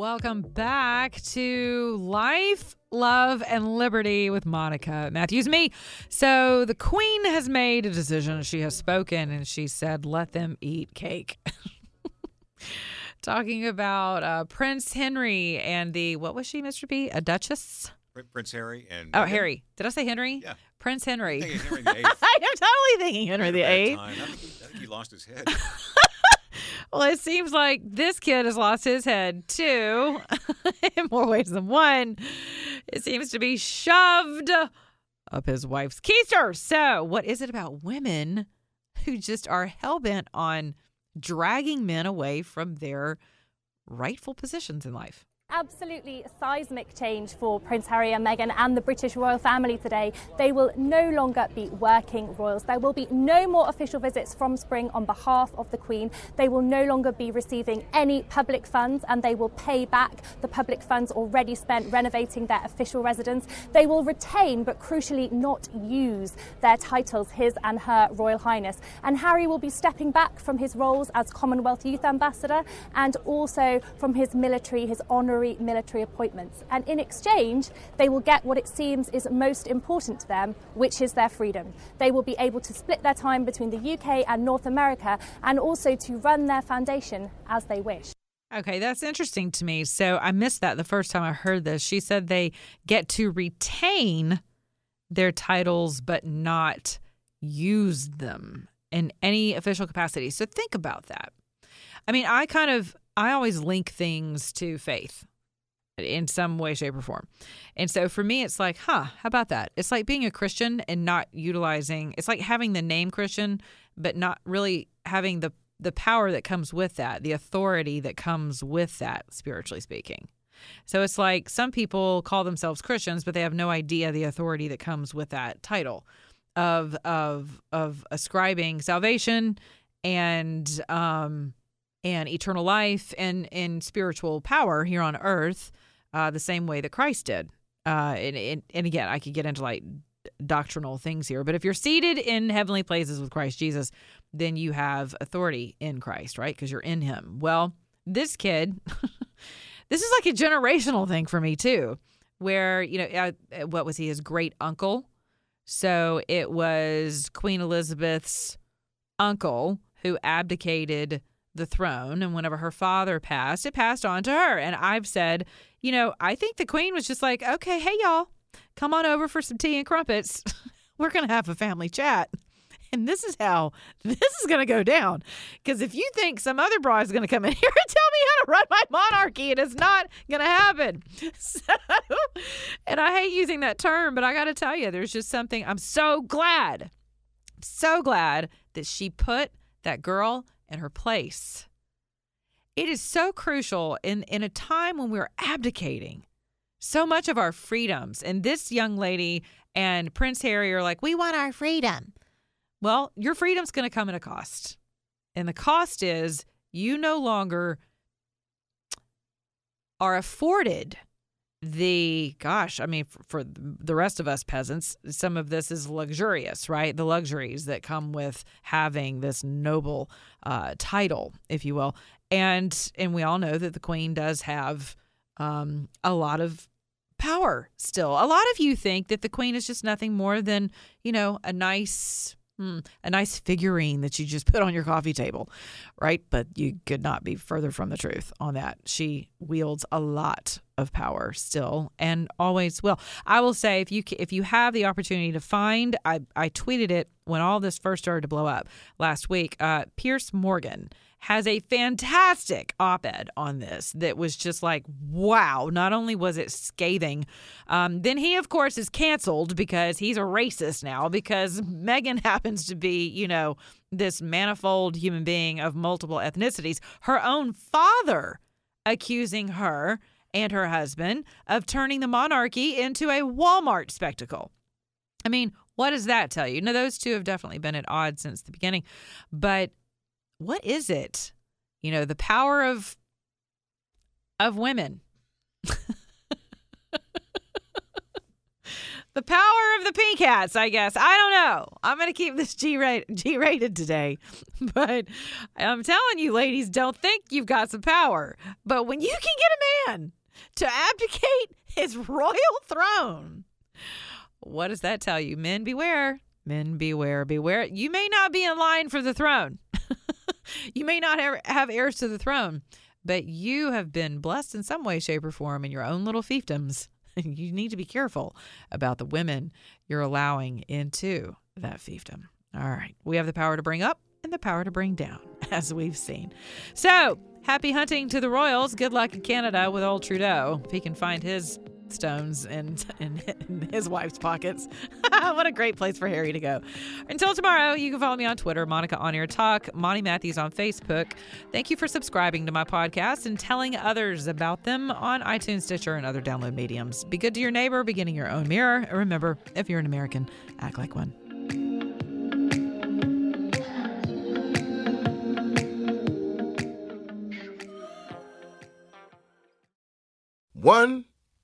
Welcome back to Life, Love, and Liberty with Monica Matthews. Me. So the Queen has made a decision. She has spoken and she said, let them eat cake. Talking about uh, Prince Henry and the, what was she, Mr. B? A Duchess? Prince Harry and Oh, Harry. Did I say Henry? Yeah. Prince Henry. Thinking Henry VIII. I'm totally thinking Henry the Eighth. I I think he lost his head. Well, it seems like this kid has lost his head too, in more ways than one. It seems to be shoved up his wife's keister. So, what is it about women who just are hell bent on dragging men away from their rightful positions in life? Absolutely seismic change for Prince Harry and Meghan and the British royal family today. They will no longer be working royals. There will be no more official visits from spring on behalf of the Queen. They will no longer be receiving any public funds and they will pay back the public funds already spent renovating their official residence. They will retain, but crucially not use, their titles, his and her Royal Highness. And Harry will be stepping back from his roles as Commonwealth Youth Ambassador and also from his military, his honorary military appointments. And in exchange, they will get what it seems is most important to them, which is their freedom. They will be able to split their time between the UK and North America and also to run their foundation as they wish. Okay, that's interesting to me. So I missed that the first time I heard this. She said they get to retain their titles but not use them in any official capacity. So think about that. I mean, I kind of I always link things to faith in some way shape or form. And so for me it's like, huh, how about that? It's like being a Christian and not utilizing it's like having the name Christian but not really having the the power that comes with that, the authority that comes with that, spiritually speaking. So it's like some people call themselves Christians, but they have no idea the authority that comes with that title of of of ascribing salvation and um and eternal life and and spiritual power here on earth, uh, the same way that Christ did. Uh, and, and and again, I could get into like doctrinal things here, but if you're seated in heavenly places with Christ Jesus, then you have authority in Christ, right? Because you're in Him. Well, this kid, this is like a generational thing for me too, where you know, uh, what was he? His great uncle. So it was Queen Elizabeth's uncle who abdicated the throne, and whenever her father passed, it passed on to her. And I've said, you know, I think the Queen was just like, okay, hey y'all, come on over for some tea and crumpets. We're gonna have a family chat. And this is how this is going to go down. Because if you think some other broad is going to come in here and tell me how to run my monarchy, it is not going to happen. So, and I hate using that term, but I got to tell you, there's just something I'm so glad, so glad that she put that girl in her place. It is so crucial in, in a time when we're abdicating so much of our freedoms. And this young lady and Prince Harry are like, we want our freedom. Well, your freedom's going to come at a cost. And the cost is you no longer are afforded the gosh i mean for, for, the rest of us peasants some of this is luxurious right the luxuries that come with having this noble uh, title if you will and and we all know that the queen does have um, a lot of power still a lot of you think that the queen is just nothing more than you know a nice Hmm, a nice figurine that you just put on your coffee table, right? But you could not be further from the truth on that. She wields a lot of power still and always will. I will say if you if you have the opportunity to find, I I tweeted it when all this first started to blow up last week. Uh, Piers Morgan has a fantastic op ed on this that was just like, wow. Not only was it scathing, um, then he, of course, is canceled because he's a racist now because Meghan happens to be, you know, this manifold human being of multiple ethnicities. Her own father accusing her and her husband of turning the monarchy into a Walmart spectacle. I mean, what does that tell you? Now, those two have definitely been at odds since the beginning, but what is it? You know, the power of of women. the power of the pink hats, I guess. I don't know. I'm going to keep this G rated, today. But I'm telling you, ladies, don't think you've got some power. But when you can get a man to abdicate his royal throne, what does that tell you? Men beware. Men beware, beware. You may not be in line for the throne. you may not have heirs to the throne, but you have been blessed in some way, shape, or form in your own little fiefdoms. you need to be careful about the women you're allowing into that fiefdom. All right. We have the power to bring up and the power to bring down, as we've seen. So, happy hunting to the Royals. Good luck in Canada with old Trudeau. If he can find his stones in, in, in his wife's pockets. what a great place for Harry to go. Until tomorrow, you can follow me on Twitter, Monica On Air Talk, Monty Matthews on Facebook. Thank you for subscribing to my podcast and telling others about them on iTunes, Stitcher, and other download mediums. Be good to your neighbor, beginning your own mirror. And remember, if you're an American, act like one. One